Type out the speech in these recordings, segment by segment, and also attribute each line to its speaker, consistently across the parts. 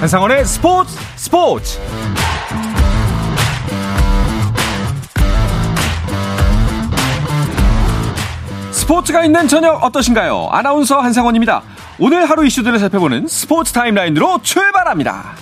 Speaker 1: 한상원의 스포츠 스포츠 스포츠가 있는 저녁 어떠신가요? 아나운서 한상원입니다. 오늘 하루 이슈들을 살펴보는 스포츠 타임라인으로 출발합니다.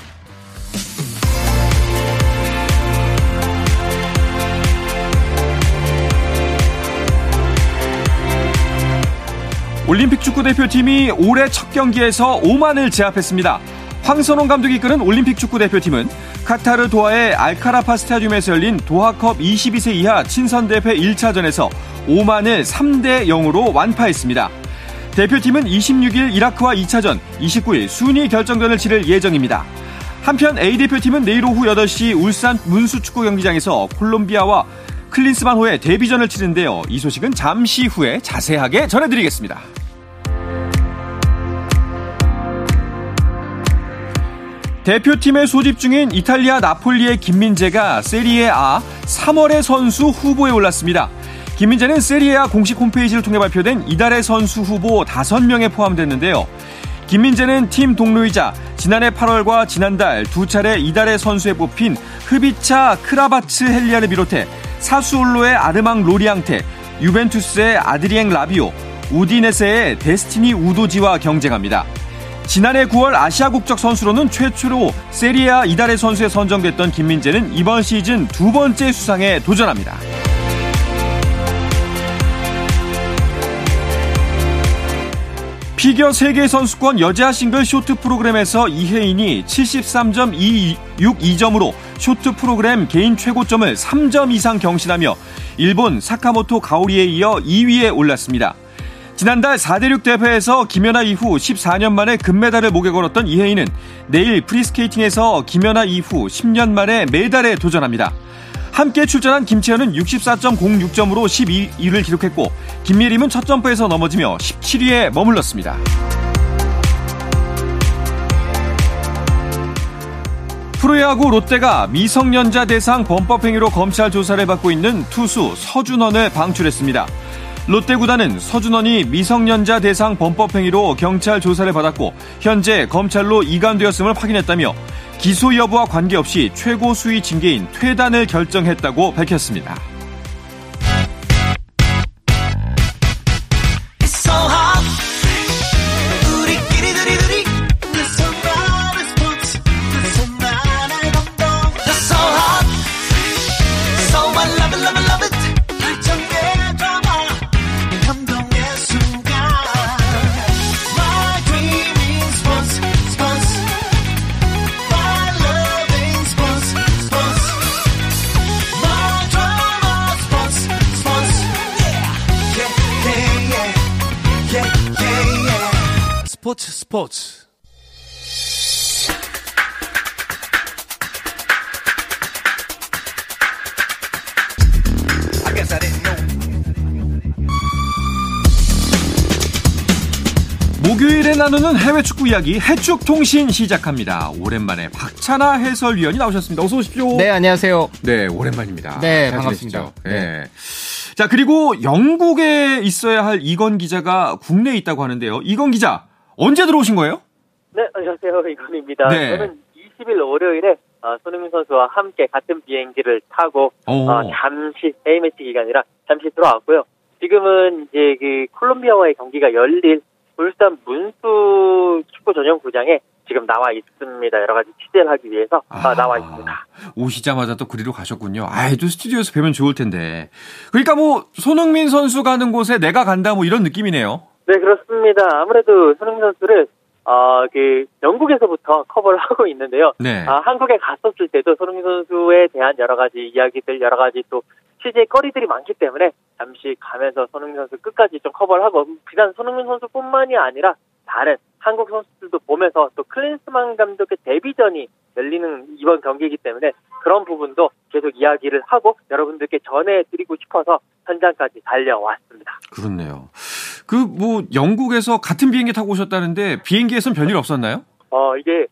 Speaker 1: 올림픽 축구 대표팀이 올해 첫 경기에서 오만을 제압했습니다. 황선홍 감독이 이끄는 올림픽 축구 대표팀은 카타르 도하의 알카라파 스타디움에서 열린 도하컵 22세 이하 친선 대회 1차전에서 오만을 3대 0으로 완파했습니다. 대표팀은 26일 이라크와 2차전, 29일 순위 결정전을 치를 예정입니다. 한편 A대표팀은 내일 오후 8시 울산 문수축구 경기장에서 콜롬비아와 클린스만호의 데뷔전을 치는데요. 이 소식은 잠시 후에 자세하게 전해드리겠습니다. 대표팀에 소집 중인 이탈리아 나폴리의 김민재가 세리에 A 3월의 선수 후보에 올랐습니다. 김민재는 세리에아 공식 홈페이지를 통해 발표된 이달의 선수 후보 5명에 포함됐는데요. 김민재는 팀 동료이자 지난해 8월과 지난달 두 차례 이달의 선수에 뽑힌 흐비차 크바라츠헬리아를 비롯해 사수올로의 아르망 로리앙테, 유벤투스의 아드리엥 라비오, 우디네세의 데스티니 우도지와 경쟁합니다. 지난해 9월 아시아 국적 선수로는 최초로 세리에A 이달의 선수에 선정됐던 김민재는 이번 시즌 두 번째 수상에 도전합니다. 피겨 세계 선수권 여자 싱글 쇼트 프로그램에서 이해인이 73.262점으로 쇼트 프로그램 개인 최고점을 3점 이상 경신하며 일본 사카모토 가오리에 이어 2위에 올랐습니다. 지난달 4대륙 대회에서 김연아 이후 14년 만에 금메달을 목에 걸었던 이혜인은 내일 프리스케이팅에서 김연아 이후 10년 만에 메달에 도전합니다. 함께 출전한 김채연은 64.06점으로 12위를 기록했고 김예림은 첫 점프에서 넘어지며 17위에 머물렀습니다. 프로야구 롯데가 미성년자 대상 범법행위로 검찰 조사를 받고 있는 투수 서준원을 방출했습니다. 롯데 구단은 서준원이 미성년자 대상 범법행위로 경찰 조사를 받았고 현재 검찰로 이관되었음을 확인했다며 기소 여부와 관계없이 최고 수위 징계인 퇴단을 결정했다고 밝혔습니다. 목요일에 나누는 해외 축구 이야기 해축 통신 시작합니다. 오랜만에 박찬아 해설위원이 나오셨습니다. 어서 오십시오.
Speaker 2: 네, 안녕하세요.
Speaker 1: 네, 오랜만입니다.
Speaker 2: 네, 반갑습니다.
Speaker 1: 네. 네. 자, 그리고 영국에 있어야 할 이건 기자가 국내에 있다고 하는데요. 이건 기자, 언제 들어오신 거예요?
Speaker 3: 네, 안녕하세요. 이건입니다. 네. 저는 20일 월요일에 어, 손흥민 선수와 함께 같은 비행기를 타고 어, 잠시 A매치 기간이라 잠시 들어왔고요. 지금은 이제 그 콜롬비아와의 경기가 열릴 울산 문수 축구 전용 구장에 지금 나와 있습니다. 여러 가지 취재를 하기 위해서 아, 나와 있습니다.
Speaker 1: 오시자마자 또 그리로 가셨군요. 아이, 또 스튜디오에서 뵈면 좋을 텐데. 그러니까 뭐 손흥민 선수 가는 곳에 내가 간다 뭐 이런 느낌이네요.
Speaker 3: 네, 그렇습니다. 아무래도 손흥민 선수를 어, 그, 영국에서부터 커버를 하고 있는데요. 네. 아, 한국에 갔었을 때도 손흥민 선수에 대한 여러 가지 이야기들, 여러 가지 또 취재 거리들이 많기 때문에 잠시 가면서 손흥민 선수 끝까지 좀 커버를 하고, 비단 손흥민 선수뿐만이 아니라 다른 한국 선수들도 보면서 또 클린스만 감독의 데뷔전이 열리는 이번 경기이기 때문에 그런 부분도 계속 이야기를 하고 여러분들께 전해드리고 싶어서 현장까지 달려왔습니다.
Speaker 1: 그렇네요. 그 뭐 영국에서 같은 비행기 타고 오셨다는데 비행기에선 별일 없었나요?
Speaker 3: 어 이게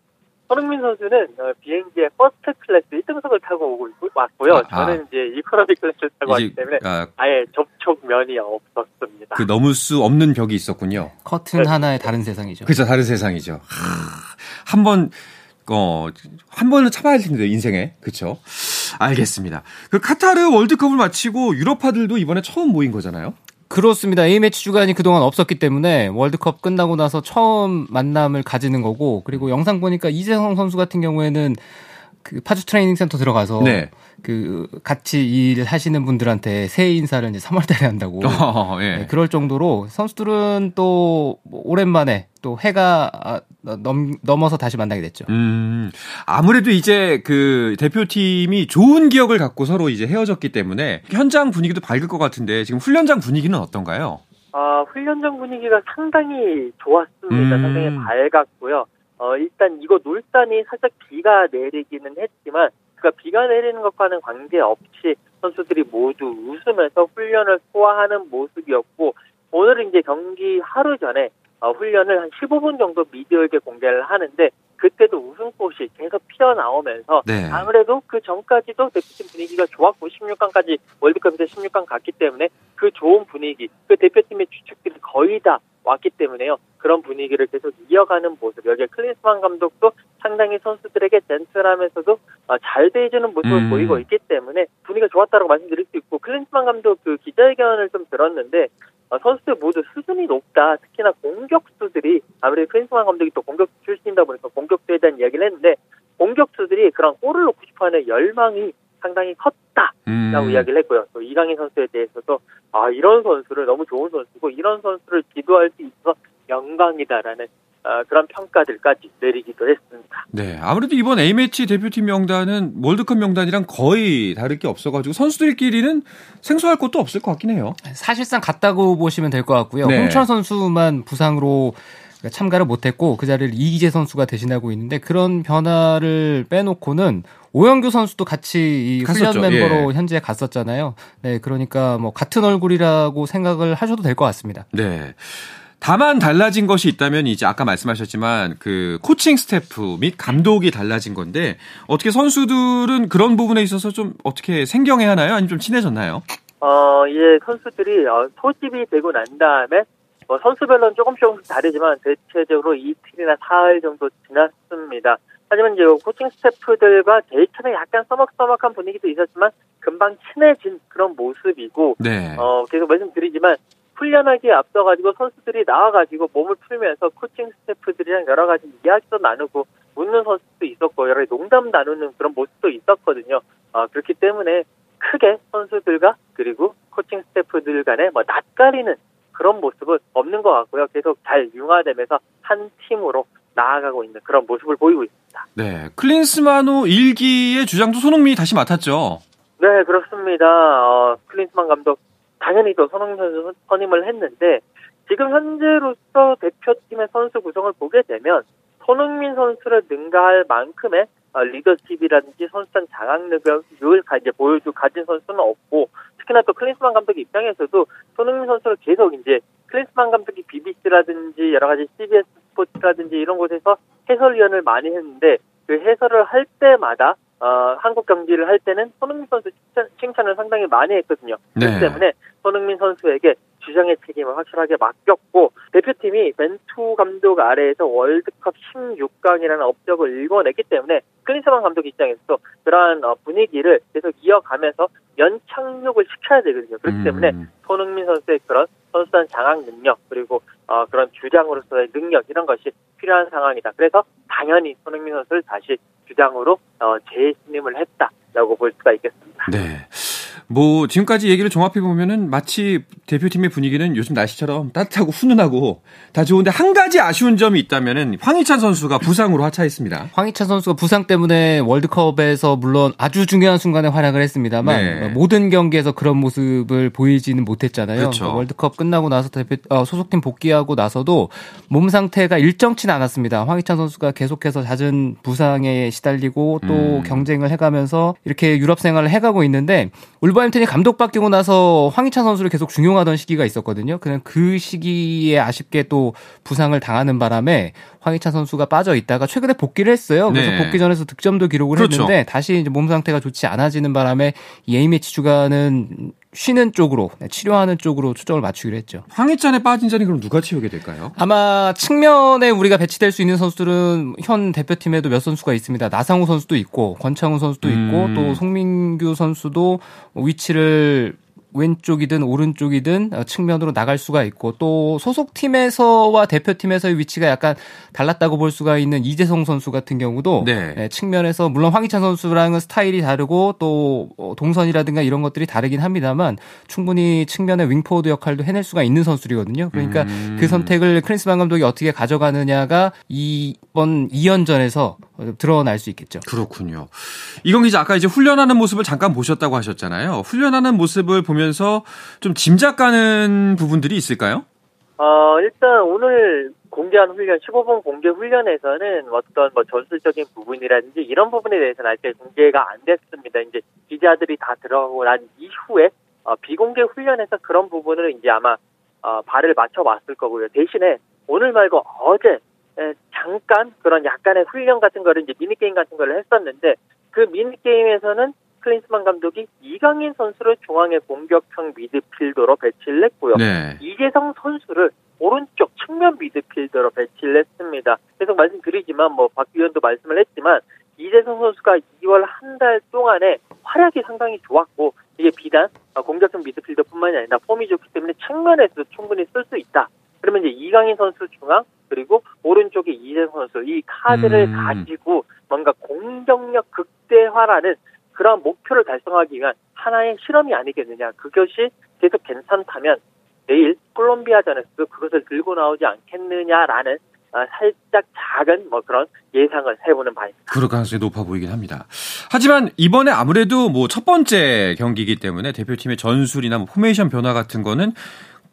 Speaker 3: 손흥민 선수는 어, 비행기에 first class 1등석을 타고 오고 왔고요. 아, 저는 아. 이제 이코노미 클래스를 타고 왔기 때문에 아, 예 접촉 면이 없었습니다.
Speaker 1: 그 넘을 수 없는 벽이 있었군요.
Speaker 2: 커튼 네. 하나의 다른 세상이죠.
Speaker 1: 그렇죠, 다른 세상이죠. 한번 어, 한 번은 참아야 텐데, 인생에. 그쵸? 알겠습니다. 그 카타르 월드컵을 마치고 유럽파들도 이번에 처음 모인 거잖아요?
Speaker 2: 그렇습니다. A매치 주간이 그동안 없었기 때문에 월드컵 끝나고 나서 처음 만남을 가지는 거고, 그리고 영상 보니까 이재성 선수 같은 경우에는 그 파주 트레이닝 센터 들어가서 네. 그 같이 일 하시는 분들한테 새해 인사를 이제 3월달에 한다고. 어, 예. 네, 그럴 정도로 선수들은 또 오랜만에 또 해가 아, 넘, 넘어서 다시 만나게 됐죠. 음,
Speaker 1: 아무래도 이제 그 대표팀이 좋은 기억을 갖고 서로 이제 헤어졌기 때문에 현장 분위기도 밝을 것 같은데 지금 훈련장 분위기는 어떤가요?
Speaker 3: 아, 훈련장 분위기가 상당히 좋았습니다. 음. 상당히 밝았고요. 어, 일단 이거 놀산이 살짝 비가 내리기는 했지만, 그러니까 비가 내리는 것과는 관계없이 선수들이 모두 웃으면서 훈련을 소화하는 모습이었고, 오늘은 이제 경기 하루 전에 어, 훈련을 한 15분 정도 미디어에게 공개를 하는데 그때도 웃음꽃이 계속 피어나오면서 네. 아무래도 그 전까지도 대표팀 분위기가 좋았고 16강까지 월드컵에서 16강 갔기 때문에 그 좋은 분위기 그 대표팀의 주축들이 거의 다 왔기 때문에요. 그런 분위기를 계속 이어가는 모습. 여기에 클린스만 감독도 상당히 선수들에게 젠틀하면서도 어, 잘 대해주는 모습을 음. 보이고 있기 때문에 분위기가 좋았다고 말씀드릴 수 있고 클린스만 감독 그 기자회견을 좀 들었는데 어, 선수들 모두 수준이 높다. 특히나 공격수들이 아무래도 클린스만 감독이 또 공격 출신이다 보니까 공격수에 대한 이야기를 했는데 공격수들이 그런 골을 넣고 싶어하는 열망이 상당히 컸다라고 음. 이야기를 했고요. 또 이강인 선수에 대해서도 아 이런 선수를 너무 좋은 선수고 이런 선수를 기도할 수 있어서 영광이다라는 어, 그런 평가들까지 내리기도 했습니다.
Speaker 1: 네, 아무래도 이번 A매치 대표팀 명단은 월드컵 명단이랑 거의 다를 게 없어가지고 선수들끼리는 생소할 것도 없을 것 같긴 해요.
Speaker 2: 사실상 같다고 보시면 될 것 같고요. 네. 홍철 선수만 부상으로 참가를 못했고 그 자리를 이기재 선수가 대신하고 있는데 그런 변화를 빼놓고는 오영규 선수도 같이 이 훈련 멤버로 예. 현재 갔었잖아요. 네, 그러니까 뭐 같은 얼굴이라고 생각을 하셔도 될 것 같습니다.
Speaker 1: 네. 다만 달라진 것이 있다면 이제 아까 말씀하셨지만 그 코칭 스태프 및 감독이 달라진 건데 어떻게 선수들은 그런 부분에 있어서 좀 어떻게 생경해 하나요? 아니면 좀 친해졌나요?
Speaker 3: 어, 이제 선수들이 어, 소집이 되고 난 다음에 뭐 선수별로는 조금씩 조금씩 다르지만 대체적으로 이틀이나 사흘 정도 지났습니다. 하지만 이제 코칭 스태프들과 처음에 약간 서먹서먹한 분위기도 있었지만 금방 친해진 그런 모습이고 네. 어 계속 말씀드리지만 훈련하기에 앞서가지고 선수들이 나와가지고 몸을 풀면서 코칭 스태프들이랑 여러 가지 이야기도 나누고 웃는 선수도 있었고 여러 가지 농담 나누는 그런 모습도 있었거든요. 어, 그렇기 때문에 크게 선수들과 그리고 코칭 스태프들 간에 뭐 낯가리는 그런 모습은 없는 것 같고요. 계속 잘 융화되면서 한 팀으로 나아가고 있는 그런 모습을 보이고 있습니다.
Speaker 1: 네, 클린스만호 일기의 주장도 손흥민이 다시 맡았죠.
Speaker 3: 네, 그렇습니다. 어, 클린스만 감독 당연히 또 손흥민 선수 선임을 했는데 지금 현재로서 대표팀의 선수 구성을 보게 되면 손흥민 선수를 능가할 만큼의 어, 리더십이라든지 선수단 장악 능력을 이제 보여주 가진 선수는 없고 특히나 또 클린스만 감독 입장에서도 손흥민 선수를 계속 이제 클린스만 감독이 BBC라든지 여러 가지 CBS 스포츠라든지 이런 곳에서 해설위원을 많이 했는데 그 해설을 할 때마다 어, 한국 경기를 할 때는 손흥민 선수 칭찬, 을 상당히 많이 했거든요. 네. 그렇기 때문에 손흥민 선수에게 주장의 책임을 확실하게 맡겼고 대표팀이 벤투 감독 아래에서 월드컵 16강이라는 업적을 일궈냈기 때문에 클린스만 감독 입장에서도 그러한 어, 분위기를 계속 이어가면서 연착륙을 시켜야 되거든요. 그렇기 음. 때문에 손흥민 선수의 그런 선수단 장악 능력 그리고 어, 그런 주장으로서의 능력 이런 것이 필요한 상황이다. 그래서 당연히 손흥민 선수를 다시 주장으로 어, 재신임을 했다라고 볼 수가 있겠습니다.
Speaker 1: 네. 뭐 지금까지 얘기를 종합해 보면은 마치 대표팀의 분위기는 요즘 날씨처럼 따뜻하고 훈훈하고 다 좋은데 한 가지 아쉬운 점이 있다면은 황희찬 선수가 부상으로 하차했습니다.
Speaker 2: 황희찬 선수가 부상 때문에 월드컵에서 물론 아주 중요한 순간에 활약을 했습니다만 네. 모든 경기에서 그런 모습을 보이지는 못했잖아요. 그렇죠. 월드컵 끝나고 나서 대표 어, 소속팀 복귀하고 나서도 몸 상태가 일정치는 않았습니다. 황희찬 선수가 계속해서 잦은 부상에 시달리고 또 음. 경쟁을 해가면서 이렇게 유럽 생활을 해가고 있는데 울버햄튼이 감독 바뀌고 나서 황희찬 선수를 계속 중용하던 시기가 있었거든요. 그냥 그 시기에 아쉽게 또 부상을 당하는 바람에 황희찬 선수가 빠져 있다가 최근에 복귀를 했어요. 그래서 네. 복귀 전에서 득점도 기록을 그렇죠. 했는데 다시 이제 몸 상태가 좋지 않아지는 바람에 이 A매치 주간은 쉬는 쪽으로 네, 치료하는 쪽으로 초점을 맞추기로 했죠.
Speaker 1: 황희찬에 빠진 자리 그럼 누가 채우게 될까요?
Speaker 2: 아마 측면에 우리가 배치될 수 있는 선수들은 현 대표팀에도 몇 선수가 있습니다. 나상우 선수도 있고 권창훈 선수도 있고 음. 또 송민규 선수도 위치를 왼쪽이든 오른쪽이든 어, 측면으로 나갈 수가 있고 또 소속팀에서와 대표팀에서의 위치가 약간 달랐다고 볼 수가 있는 이재성 선수 같은 경우도 네. 네, 측면에서 물론 황희찬 선수랑은 스타일이 다르고 또 어, 동선이라든가 이런 것들이 다르긴 합니다만 충분히 측면의 윙포워드 역할도 해낼 수가 있는 선수들이거든요. 그러니까 음. 그 선택을 크리스만 감독이 어떻게 가져가느냐가 이번 2연전에서 드러날 수 있겠죠.
Speaker 1: 그렇군요. 이건 기자 아까 이제 훈련하는 모습을 잠깐 보셨다고 하셨잖아요. 훈련하는 모습을 보면서 좀 짐작 가는 부분들이 있을까요?
Speaker 3: 어, 일단 오늘 공개한 훈련, 15분 공개 훈련에서는 어떤 뭐 전술적인 부분이라든지 이런 부분에 대해서는 아직 공개가 안 됐습니다. 이제 기자들이 다 들어가고 난 이후에 어, 비공개 훈련에서 그런 부분을 이제 아마 어, 발을 맞춰봤을 거고요. 대신에 오늘 말고 어제 잠깐 그런 약간의 훈련 같은 거를 이제 미니게임 같은 걸 했었는데 그 미니게임에서는 클린스만 감독이 이강인 선수를 중앙의 공격형 미드필더로 배치를 했고요. 네. 이재성 선수를 오른쪽 측면 미드필더로 배치를 했습니다. 계속 말씀드리지만 뭐 박 위원도 말씀을 했지만 이재성 선수가 2월 한 달 동안에 활약이 상당히 좋았고 이게 비단 공격형 미드필더뿐만이 아니라 폼이 좋기 때문에 측면에서 충분히 쓸 수 있다. 그러면 이제 이강인 선수 중앙 그리고 이재성 선수 이 카드를 음. 가지고 뭔가 공격력 극대화라는 그런 목표를 달성하기 위한 하나의 실험이 아니겠느냐. 그것이 계속 괜찮다면 내일 콜롬비아전에서도 그것을 들고 나오지 않겠느냐라는 어, 살짝 작은 뭐 그런 예상을 해보는 바입니다.
Speaker 1: 그럴 가능성이 높아 보이긴 합니다. 하지만 이번에 아무래도 뭐 첫 번째 경기이기 때문에 대표팀의 전술이나 뭐 포메이션 변화 같은 거는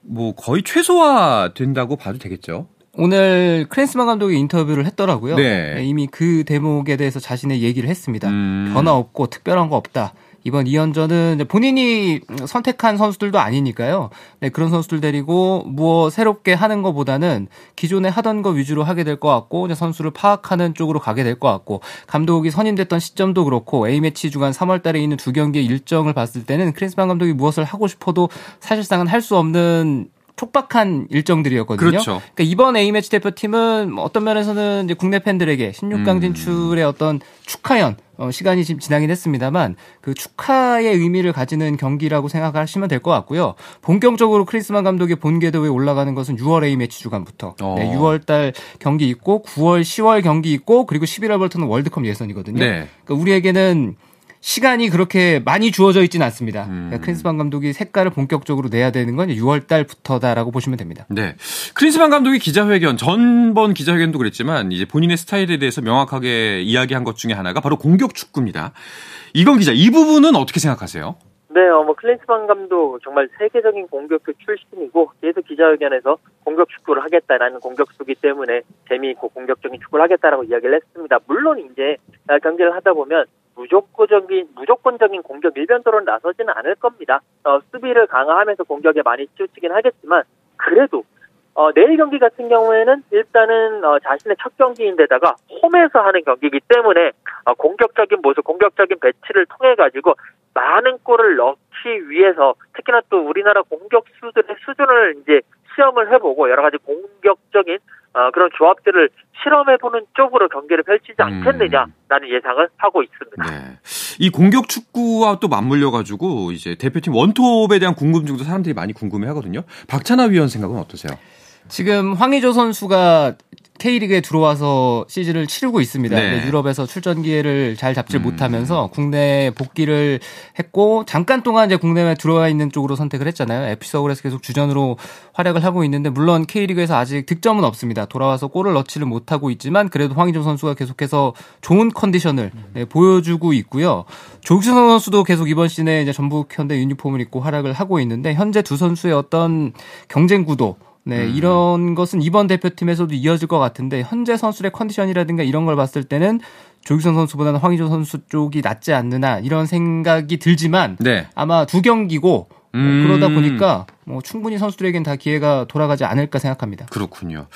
Speaker 1: 뭐 거의 최소화 된다고 봐도 되겠죠.
Speaker 2: 오늘 클린스만 감독이 인터뷰를 했더라고요. 네. 네 이미 그 대목에 대해서 자신의 얘기를 했습니다. 음. 변화 없고 특별한 거 없다. 이번 2연전은 본인이 선택한 선수들도 아니니까요. 네, 그런 선수들 데리고 무엇 새롭게 하는 것보다는 기존에 하던 거 위주로 하게 될 것 같고 이제 선수를 파악하는 쪽으로 가게 될 것 같고 감독이 선임됐던 시점도 그렇고 A매치 주간 3월 달에 있는 두 경기의 일정을 봤을 때는 크리스만 감독이 무엇을 하고 싶어도 사실상은 할 수 없는 촉박한 일정들이었거든요. 그렇죠. 그러니까 이번 A매치 대표팀은 뭐 어떤 면에서는 이제 국내 팬들에게 16강 음. 진출의 어떤 축하연 어, 시간이 지금 지나긴 했습만 그 축하의 의미를 가지는 경기라고 생각하시면 될 것 같고요. 본격적으로 크리스만 감독의 본궤도에 올라가는 것은 6월 A매치 주간부터 어. 네, 6월 달 경기 있고 9월, 10월 경기 있고 그리고 11월부터는 월드컵 예선이거든요. 네. 그러니까 우리에게는 시간이 그렇게 많이 주어져 있지는 않습니다. 음. 그러니까 크린스반 감독이 색깔을 본격적으로 내야 되는 건 6월 달부터다라고 보시면 됩니다.
Speaker 1: 네. 크린스반 감독이 기자회견 전번 기자회견도 그랬지만 이제 본인의 스타일에 대해서 명확하게 이야기한 것 중에 하나가 바로 공격 축구입니다. 이건 기자 이 부분은 어떻게 생각하세요?
Speaker 3: 네, 어, 뭐 클린스만 감독 정말 세계적인 공격수 출신이고 계속 기자회견에서 공격 축구를 하겠다라는 공격수기 때문에 재미있고 공격적인 축구를 하겠다라고 이야기를 했습니다. 물론 이제 경기를 하다 보면 무조건적인 무조건적인 공격 일변도로 나서지는 않을 겁니다. 어, 수비를 강화하면서 공격에 많이 치우치긴 하겠지만 그래도 어, 내일 경기 같은 경우에는 일단은 어, 자신의 첫 경기인데다가 홈에서 하는 경기이기 때문에 어, 공격적인 모습, 공격적인 배치를 통해 가지고 많은 골을 넣기 위해서 특히나 또 우리나라 공격수들의 수준을 이제 시험을 해보고 여러 가지 공격적인 어, 그런 조합들을 실험해보는 쪽으로 경기를 펼치지 음. 않겠느냐라는 예상을 하고 있습니다. 네.
Speaker 1: 이 공격 축구와 또 맞물려 가지고 이제 대표팀 원톱에 대한 궁금증도 사람들이 많이 궁금해 하거든요. 박찬하 위원 생각은 어떠세요?
Speaker 2: 지금 황의조 선수가 K리그에 들어와서 시즌을 치르고 있습니다. 네. 유럽에서 출전 기회를 잘 잡지 음. 못하면서 국내 복귀를 했고 잠깐 동안 이제 국내에 들어와 있는 쪽으로 선택을 했잖아요. FC 서울에서 계속 주전으로 활약을 하고 있는데 물론 K리그에서 아직 득점은 없습니다. 돌아와서 골을 넣지를 못하고 있지만 그래도 황희조 선수가 계속해서 좋은 컨디션을 네, 보여주고 있고요. 조규성 선수도 계속 이번 시즌에 이제 전북 현대 유니폼을 입고 활약을 하고 있는데 현재 두 선수의 어떤 경쟁 구도 네, 음. 이런 것은 이번 대표팀에서도 이어질 것 같은데 현재 선수의 컨디션이라든가 이런 걸 봤을 때는 조규성 선수보다는 황희조 선수 쪽이 낫지 않느나 이런 생각이 들지만 네. 아마 두 경기고 뭐 음. 그러다 보니까 뭐 충분히 선수들에겐 다 기회가 돌아가지 않을까 생각합니다.
Speaker 1: 그렇군요.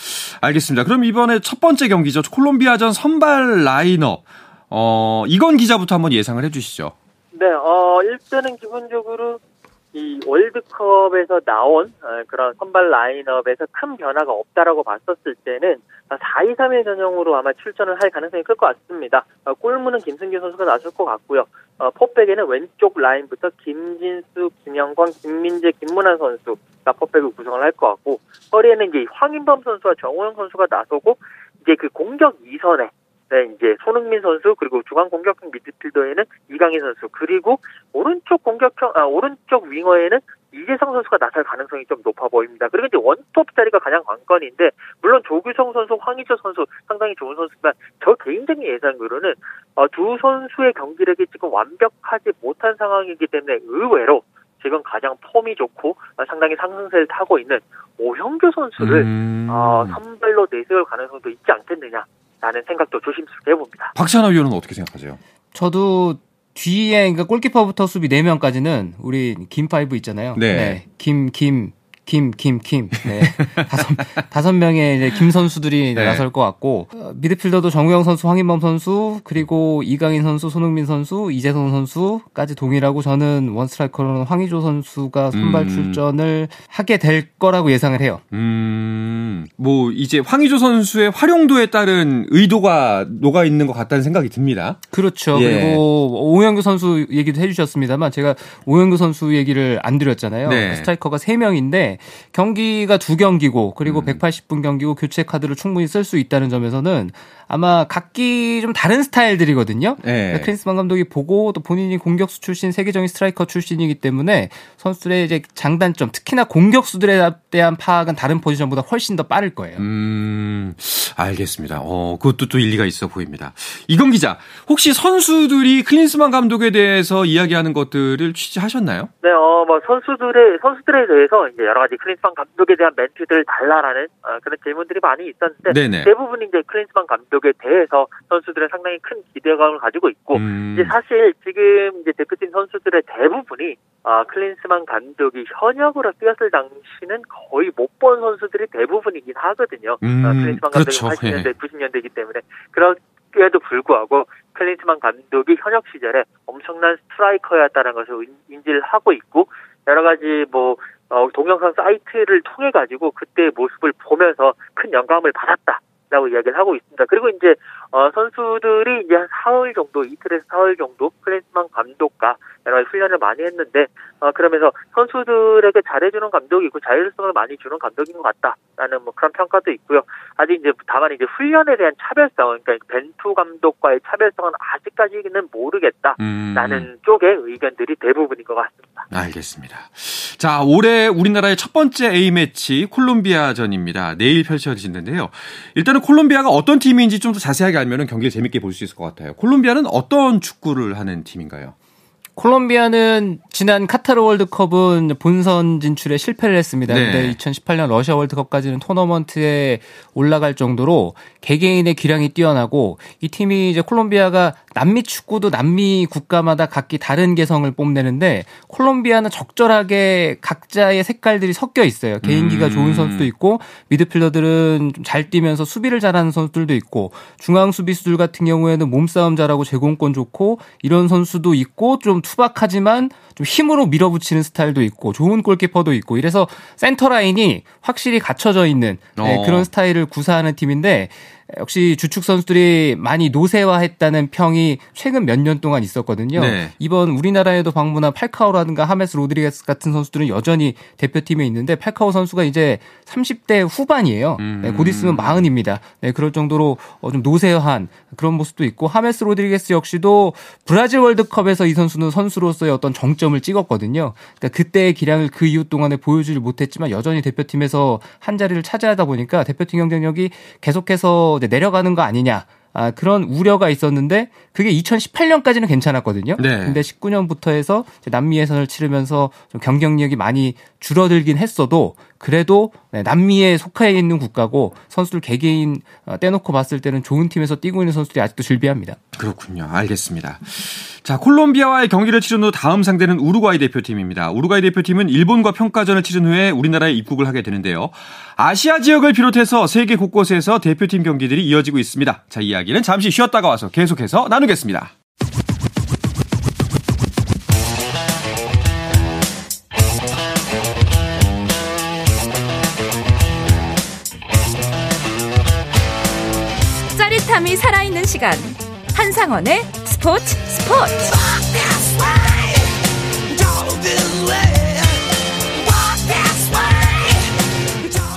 Speaker 1: 알겠습니다. 그럼 이번에 첫 번째 경기죠. 콜롬비아전 선발 라인업. 어, 이건 기자부터 한번 예상을 해 주시죠.
Speaker 3: 네, 어, 일단은 기본적으로 이 월드컵에서 나온 어, 그런 선발 라인업에서 큰 변화가 없다라고 봤었을 때는 4-2-3의 전형으로 아마 출전을 할 가능성이 클 것 같습니다. 어, 골문은 김승규 선수가 나설 것 같고요. 어, 포백에는 왼쪽 라인부터 김진수, 김영광, 김민재, 김문환 선수가 포백을 구성을 할 것 같고 허리에는 이제 황인범 선수와 정호영 선수가 나서고 이제 그 공격 이선에 네, 이제 손흥민 선수 그리고 중앙 공격형 미드필더에는 이강인 선수 그리고 오른쪽 공격형 아 오른쪽 윙어에는 이재성 선수가 나설 가능성이 좀 높아 보입니다. 그리고 이제 원톱 자리가 가장 관건인데 물론 조규성 선수, 황희조 선수 상당히 좋은 선수지만 저 개인적인 예상으로는 어, 두 선수의 경기력이 지금 완벽하지 못한 상황이기 때문에 의외로 지금 가장 폼이 좋고 상당히 상승세를 타고 있는 오형규 선수를 음... 어, 선발로 내세울 가능성도 있지 않겠 느냐 라는 생각도 조심스럽게 해봅니다.
Speaker 1: 박찬호 위원은 어떻게 생각하세요?
Speaker 2: 저도 뒤에 그러니까 골키퍼부터 수비 4명까지는 우리 김파이브 있잖아요. 네. 네. 김, 김, 김, 김, 김. 네. 다섯, 다섯 명의 이제 김 선수들이 네. 나설 것 같고, 어, 미드필더도 정우영 선수, 황인범 선수, 그리고 이강인 선수, 손흥민 선수, 이재성 선수까지 동일하고 저는 원스트라이커로는 황희조 선수가 선발 음. 출전을 하게 될 거라고 예상을 해요.
Speaker 1: 음, 뭐, 이제 황희조 선수의 활용도에 따른 의도가 녹아 있는 것 같다는 생각이 듭니다.
Speaker 2: 그렇죠. 예. 그리고 오영규 선수 얘기도 해주셨습니다만 제가 오영규 선수 얘기를 안 드렸잖아요. 네. 스트라이커가 3명인데 경기가 두 경기고 그리고 음. 180분 경기고 교체 카드를 충분히 쓸 수 있다는 점에서는 아마 각기 좀 다른 스타일들이거든요. 네. 그러니까 크리스만 감독이 보고 또 본인이 공격수 출신 세계적인 스트라이커 출신이기 때문에 선수들의 이제 장단점, 특히나 공격수들에 대한 파악은 다른 포지션보다 훨씬 더 빠를 거예요.
Speaker 1: 음, 알겠습니다. 어, 그것도 또 일리가 있어 보입니다. 이건 기자, 혹시 선수들이 클린스만 감독에 대해서 이야기하는 것들을 취재하셨나요?
Speaker 3: 네, 어, 뭐 선수들의 선수들에 대해서 이제 여러 가지 클린스만 감독에 대한 멘트들을 달라라는 어, 그런 질문들이 많이 있었는데 네네. 대부분 이제 클린스만 감독 감독에 대해서 선수들은 상당히 큰 기대감을 가지고 있고 음. 이제 사실 지금 이제 대표팀 선수들의 대부분이 아, 클린스만 감독이 현역으로 뛰었을 당시는 거의 못 본 선수들이 대부분이긴 하거든요. 음. 아, 클린스만 감독이 그렇죠. 80년대, 예. 90년대이기 때문에 그럼에도 불구하고 클린스만 감독이 현역 시절에 엄청난 스트라이커였다는 것을 인지를 하고 있고 여러 가지 뭐 어, 동영상 사이트를 통해 가지고 그때의 모습을 보면서 큰 영감을 받았다. 라고 이야기를 하고 있습니다. 그리고 이제 어, 선수들이 이제 한 사흘 정도, 이틀에서 사흘 정도 클린스만 감독과 여러 가지 훈련을 많이 했는데 어, 그러면서 선수들에게 잘해주는 감독이고 자율성을 많이 주는 감독인 것 같다라는 뭐 그런 평가도 있고요. 아직 이제 다만 이제 훈련에 대한 차별성, 그러니까 벤투 감독과의 차별성은 아직까지는 모르겠다라는 음. 쪽의 의견들이 대부분인 것 같습니다.
Speaker 1: 알겠습니다. 자, 올해 우리나라의 첫 번째 A 매치 콜롬비아전입니다. 내일 펼쳐지는데요. 일단은 콜롬비아가 어떤 팀인지 좀 더 자세하게 알면 경기를 재밌게 볼 수 있을 것 같아요. 콜롬비아는 어떤 축구를 하는 팀인가요?
Speaker 2: 콜롬비아는 지난 카타르 월드컵은 본선 진출에 실패를 했습니다. 네. 근데 2018년 러시아 월드컵까지는 토너먼트에 올라갈 정도로 개개인의 기량이 뛰어나고 이 팀이 이제 콜롬비아가 남미 축구도 남미 국가마다 각기 다른 개성을 뽐내는데 콜롬비아는 적절하게 각자의 색깔들이 섞여 있어요. 개인기가 음. 좋은 선수도 있고 미드필더들은 좀잘 뛰면서 수비를 잘하는 선수들도 있고 중앙 수비수들 같은 경우에는 몸싸움 잘하고 제공권 좋고 이런 선수도 있고 좀 투박하지만 좀 힘으로 밀어붙이는 스타일도 있고 좋은 골키퍼도 있고 이래서 센터 라인이 확실히 갖춰져 있는 네, 어. 그런 스타일을 구사하는 팀인데 역시 주축 선수들이 많이 노쇠화했다는 평이 최근 몇 년 동안 있었거든요. 네. 이번 우리나라에도 방문한 팔카오라든가 하메스 로드리게스 같은 선수들은 여전히 대표팀에 있는데 팔카오 선수가 이제 30대 후반이에요. 음. 네, 곧 있으면 40입니다. 네, 그럴 정도로 어, 좀 노쇠화한 그런 모습도 있고 하메스 로드리게스 역시도 브라질 월드컵에서 이 선수는 선수로서의 어떤 정점을 찍었거든요. 그러니까 그때의 기량을 그 이후 동안에 보여주지 못했지만 여전히 대표팀에서 한 자리를 차지하다 보니까 대표팀 경쟁력이 계속해서 내려가는 거 아니냐. 아, 그런 우려가 있었는데 그게 2018년까지는 괜찮았거든요. 네. 근데 19년부터 해서 남미 예선을 치르면서 좀 경쟁력이 많이 줄어들긴 했어도 그래도 네, 남미에 속해 있는 국가고 선수들 개개인 어, 떼놓고 봤을 때는 좋은 팀에서 뛰고 있는 선수들이 아직도 즐비합니다.
Speaker 1: 그렇군요. 알겠습니다. 자, 콜롬비아와의 경기를 치른 후 다음 상대는 우루과이 대표팀입니다. 우루과이 대표팀은 일본과 평가전을 치른 후에 우리나라에 입국을 하게 되는데요. 아시아 지역을 비롯해서 세계 곳곳에서 대표팀 경기들이 이어지고 있습니다. 자, 이야기는 잠시 쉬었다가 와서 계속해서 나누겠습니다.
Speaker 4: 웃음이 살아있는 시간 한상원의 스포츠 스포츠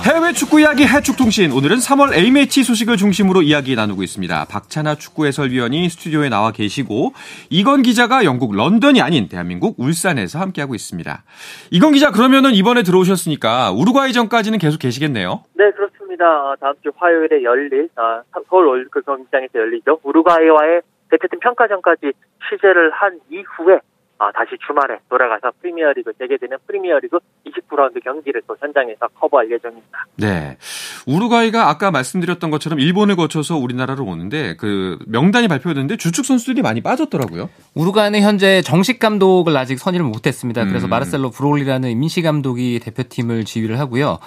Speaker 1: 해외 축구 이야기 해축통신 오늘은 3월 A매치 소식을 중심으로 이야기 나누고 있습니다. 박찬아 축구 해설위원이 스튜디오에 나와 계시고 이건 기자가 영국 런던이 아닌 대한민국 울산에서 함께하고 있습니다. 이건 기자 그러면은 이번에 들어오셨으니까 우루과이전까지는 계속 계시겠네요.
Speaker 3: 네 그렇습니다. 다음 주 화요일에 열릴 아, 서울 월드컵 경기장에서 열리죠. 우루과이와의 대표팀 평가전까지 취재를 한 이후에 아, 다시 주말에 돌아가서 프리미어리그 재개되는 프리미어리그 29라운드 경기를 또 현장에서 커버할 예정입니다.
Speaker 1: 네. 우루과이가 아까 말씀드렸던 것처럼 일본을 거쳐서 우리나라로 오는데 그 명단이 발표됐는데 주축 선수들이 많이 빠졌더라고요.
Speaker 2: 우루과이는 현재 정식 감독을 아직 선임을 못했습니다. 그래서 음. 마르셀로 브롤리라는 임시 감독이 대표팀을 지휘를 하고요.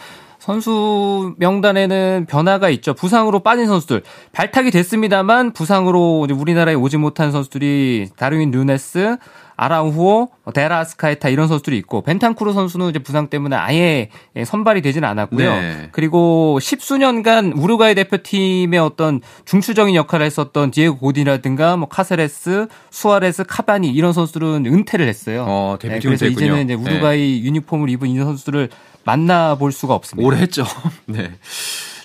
Speaker 2: 선수 명단에는 변화가 있죠. 부상으로 빠진 선수들 발탁이 됐습니다만 부상으로 우리나라에 오지 못한 선수들이 다르윈 누네스, 아라우호, 데라스카이타 이런 선수들이 있고 벤탄쿠르 선수는 이제 부상 때문에 아예 선발이 되지는 않았고요. 네. 그리고 십수년간 우루과이 대표팀의 어떤 중추적인 역할을 했었던 디에고 고디라든가 뭐 카세레스, 수아레스, 카바니 이런 선수들은 은퇴를 했어요. 어, 네, 그래서. 이제는 이제 우루과이 네. 유니폼을 입은 이 선수들을 만나볼 수가 없습니다.
Speaker 1: 오래 했죠. 네.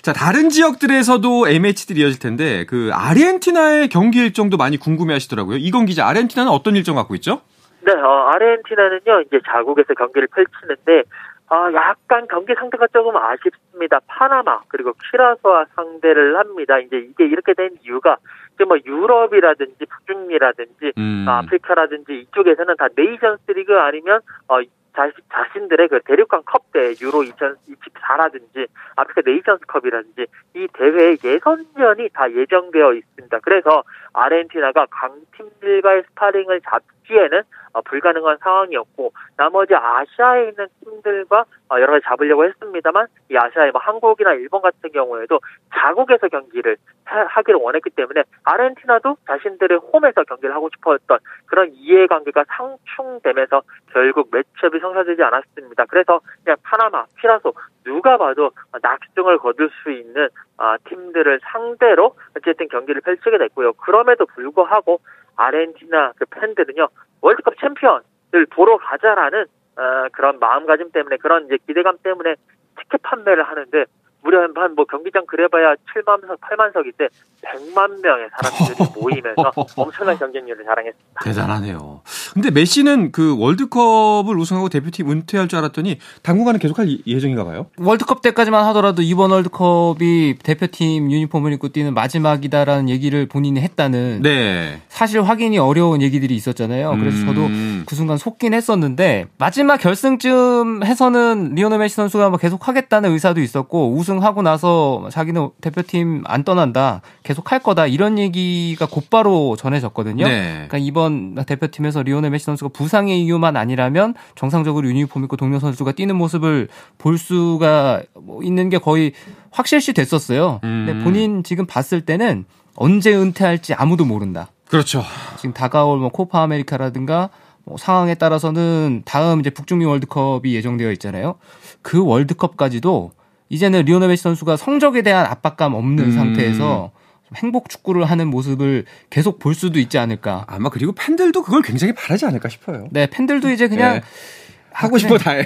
Speaker 1: 자, 다른 지역들에서도 A매치들이 이어질 텐데 그 아르헨티나의 경기 일정도 많이 궁금해 하시더라고요. 이건 기자, 아르헨티나는 어떤 일정 갖고 있죠?
Speaker 3: 네, 어, 아르헨티나는요, 이제 자국에서 경기를 펼치는데, 아, 약간 경기 상태가 조금 아쉽습니다. 파나마, 그리고 키라소와 상대를 합니다. 이제 이게 이렇게 된 이유가, 이제 뭐 유럽이라든지 북중미라든지, 음. 아프리카라든지 이쪽에서는 다 네이션스 리그 아니면, 어, 자신, 자신들의 그 대륙간 컵대회 유로 2024라든지 아프리카 네이션스컵이라든지 이 대회의 예선전이 다 예정되어 있습니다. 그래서 아르헨티나가 강팀들과의 스파링을 잡기에는 어, 불가능한 상황이었고 나머지 아시아에 있는 팀들과 어, 여러 가지 잡으려고 했습니다만 이 아시아의 뭐 한국이나 일본 같은 경우에도 자국에서 경기를 하 기를 원했기 때문에 아르헨티나도 자신들의 홈에서 경기를 하고 싶었던 그런 이해관계가 상충되면서 결국 매치업이 성사되지 않았습니다. 그래서 그냥 파나마, 피라소 누가 봐도 낙승을 거둘 수 있는 아, 팀들을 상대로 어쨌든 경기를 펼치게 됐고요. 그럼에도 불구하고 아르헨티나 그 팬들은요 월드컵 챔피언을 보러 가자라는 어, 그런 마음가짐 때문에 그런 이제 기대감 때문에 티켓 판매를 하는데 무려 한 뭐 경기장 그래봐야 7만 석, 8만 석인데 100만 명의 사람들이 모이면서 엄청난 경쟁률을 자랑했습니다.
Speaker 1: 대단하네요. 근데 메시는 그 월드컵을 우승하고 대표팀 은퇴할 줄 알았더니 당분간은 계속할 예정인가 봐요?
Speaker 2: 월드컵 때까지만 하더라도 이번 월드컵이 대표팀 유니폼을 입고 뛰는 마지막이다라는 얘기를 본인이 했다는 네. 사실 확인이 어려운 얘기들이 있었잖아요. 그래서 음. 저도 그 순간 속긴 했었는데 마지막 결승쯤 해서는 리오넬 메시 선수가 뭐 계속 하겠다는 의사도 있었고 우승 우승하고 나서 자기는 대표팀 안 떠난다. 계속 할 거다. 이런 얘기가 곧바로 전해졌거든요. 네. 그러니까 이번 대표팀에서 리오넬 메시 선수가 부상의 이유만 아니라면 정상적으로 유니폼 입고 동료 선수와 뛰는 모습을 볼 수가 뭐 있는 게 거의 확실시 됐었어요. 음. 근데 본인 지금 봤을 때는 언제 은퇴할지 아무도 모른다.
Speaker 1: 그렇죠.
Speaker 2: 지금 다가올 뭐 코파 아메리카라든가 뭐 상황에 따라서는 다음 이제 북중미 월드컵이 예정되어 있잖아요. 그 월드컵까지도 이제는 리오넬 메시 선수가 성적에 대한 압박감 없는 음. 상태에서 행복 축구를 하는 모습을 계속 볼 수도 있지 않을까.
Speaker 1: 아마 그리고 팬들도 그걸 굉장히 바라지 않을까 싶어요.
Speaker 2: 네, 팬들도 이제 그냥 네.
Speaker 1: 하고 싶은 거 다 해.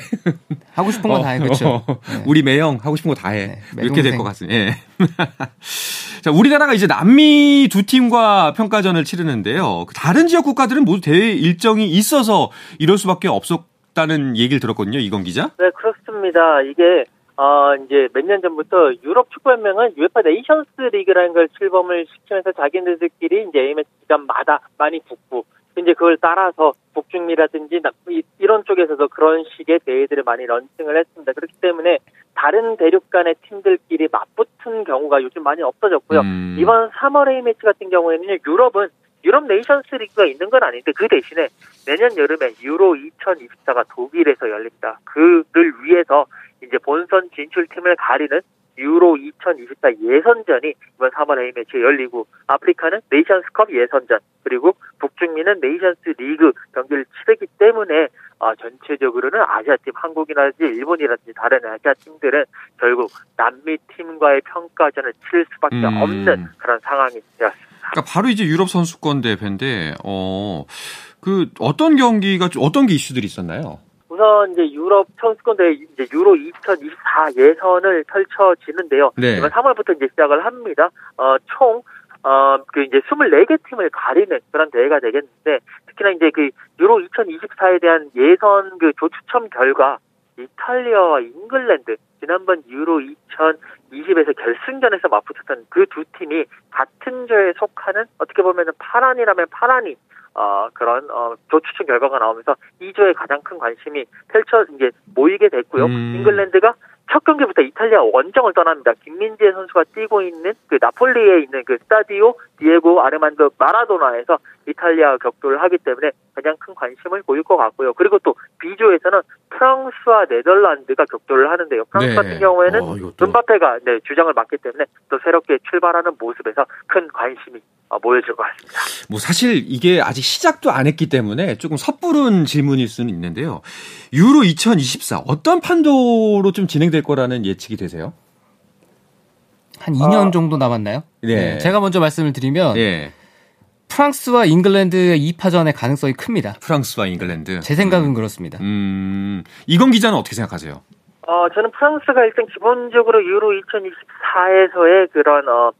Speaker 2: 하고 싶은 거 다 해, 그렇죠. 어,
Speaker 1: 네. 우리 메형 하고 싶은 거 다 해. 네, 이렇게 될 것 같습니다. 예. 자, 우리나라가 이제 남미 두 팀과 평가전을 치르는데요. 다른 지역 국가들은 모두 대회 일정이 있어서 이럴 수밖에 없었다는 얘기를 들었거든요. 이건 기자.
Speaker 3: 네, 그렇습니다. 이게 어, 이제 몇 년 전부터 유럽 축구연맹은 UEFA 네이션스 리그라는 걸 출범을 시키면서 자기네들끼리 이제 A매치 기간마다 많이 붙고, 이제 그걸 따라서 북중미라든지 이런 쪽에서도 그런 식의 대회들을 많이 런칭을 했습니다. 그렇기 때문에 다른 대륙 간의 팀들끼리 맞붙은 경우가 요즘 많이 없어졌고요. 음. 이번 3월 A매치 같은 경우에는 유럽은 유럽 네이션스 리그가 있는 건 아닌데 그 대신에 내년 여름에 유로 2024가 독일에서 열립니다. 그를 위해서 이제 본선 진출팀을 가리는 유로 2024 예선전이 이번 3월 A매치에 열리고 아프리카는 네이션스컵 예선전 그리고 북중미는 네이션스 리그 경기를 치르기 때문에 어, 전체적으로는 아시아팀 한국이라든지 일본이라든지 다른 아시아 팀들은 결국 남미 팀과의 평가전을 치를 수밖에 음. 없는 그런 상황이 되었습니다.
Speaker 1: 그러니까 바로 이제 유럽 선수권 대회인데 어. 그 어떤 경기가 어떤 게 이슈들이 있었나요?
Speaker 3: 우선 이제 유럽 선수권 대회 이제 유로 2024 예선을 펼쳐지는데요. 네. 이번 3월부터 이제 시작을 합니다. 어, 총 어, 그 이제 24개 팀을 가리는 그런 대회가 되겠는데, 특히나 이제 그 유로 2024에 대한 예선 그 조추첨 결과, 이탈리아와 잉글랜드, 지난번 유로 2020에서 결승전에서 맞붙었던 그 두 팀이 같은 조에 속하는 어떻게 보면은 파란이라면 파란이 어, 그런 어, 조추첨 결과가 나오면서 2조에 가장 큰 관심이 펼쳐 이제 모이게 됐고요. 음. 잉글랜드가 첫 경기부터 이탈리아 원정을 떠납니다. 김민재 선수가 뛰고 있는 그 나폴리에 있는 그 스타디오 디에고 아르만도 마라도나에서 이탈리아 격돌을 하기 때문에 가장 큰 관심을 보일 것 같고요. 그리고 또 B조에서는 프랑스와 네덜란드가 격돌을 하는데요. 프랑스 네. 같은 경우에는 어, 은바페가 네, 주장을 맡기 때문에 또 새롭게 출발하는 모습에서 큰 관심이 어, 모여질 것 같습니다.
Speaker 1: 뭐 사실 이게 아직 시작도 안 했기 때문에 조금 섣부른 질문일 수는 있는데요. 유로 2024 어떤 판도로 좀 진행될 거라는 예측이 되세요?
Speaker 2: 한 2년 어. 정도 남았나요? 네. 네. 제가 먼저 말씀을 드리면 네. 프랑스와 잉글랜드의 2파전의 가능성이 큽니다.
Speaker 1: 프랑스와 잉글랜드.
Speaker 2: 제 생각은 음. 그렇습니다.
Speaker 1: 음, 이건 기자는 어떻게 생각하세요?
Speaker 3: 어, 저는 프랑스가 일단 기본적으로 유로 2024에서의 그런 어,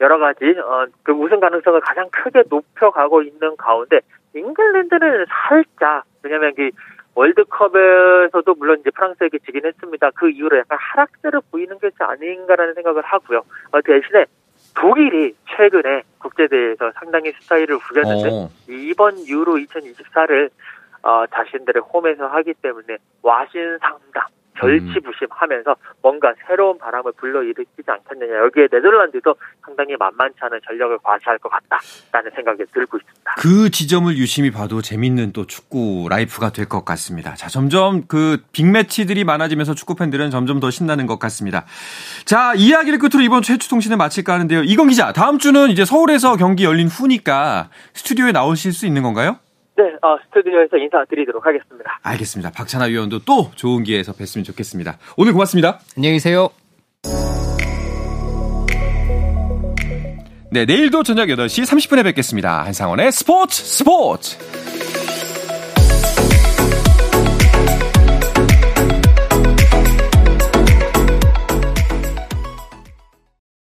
Speaker 3: 여러 가지 어, 그 우승 가능성을 가장 크게 높여가고 있는 가운데 잉글랜드는 살짝 왜냐하면 그 월드컵에서도 물론 이제 프랑스에게 지긴 했습니다. 그 이후로 약간 하락세를 보이는 것이 아닌가라는 생각을 하고요. 어, 대신에 독일이 최근에 국제대회에서 상당히 스타일을 부렸는데 어. 이번 유로 2024를 어, 자신들의 홈에서 하기 때문에 와신 상담 절치부심하면서 뭔가 새로운 바람을 불러일으키지 않겠느냐. 여기에 네덜란드도 상당히 만만치 않은 전력을 과시할 것 같다라는 생각이 들고 있습니다.
Speaker 1: 그 지점을 유심히 봐도 재밌는 또 축구 라이프가 될 것 같습니다. 자, 점점 그 빅매치들이 많아지면서 축구 팬들은 점점 더 신나는 것 같습니다. 자, 이야기를 끝으로 이번 최초 통신을 마칠까 하는데요. 이건 기자, 다음 주는 이제 서울에서 경기 열린 후니까 스튜디오에 나오실 수 있는 건가요?
Speaker 3: 네, 어, 스튜디오에서 인사드리도록 하겠습니다.
Speaker 1: 알겠습니다. 박찬하 위원도 또 좋은 기회에서 뵀으면 좋겠습니다. 오늘 고맙습니다.
Speaker 2: 안녕히 계세요.
Speaker 1: 네, 내일도 저녁 8시 30분에 뵙겠습니다. 한상원의 스포츠 스포츠!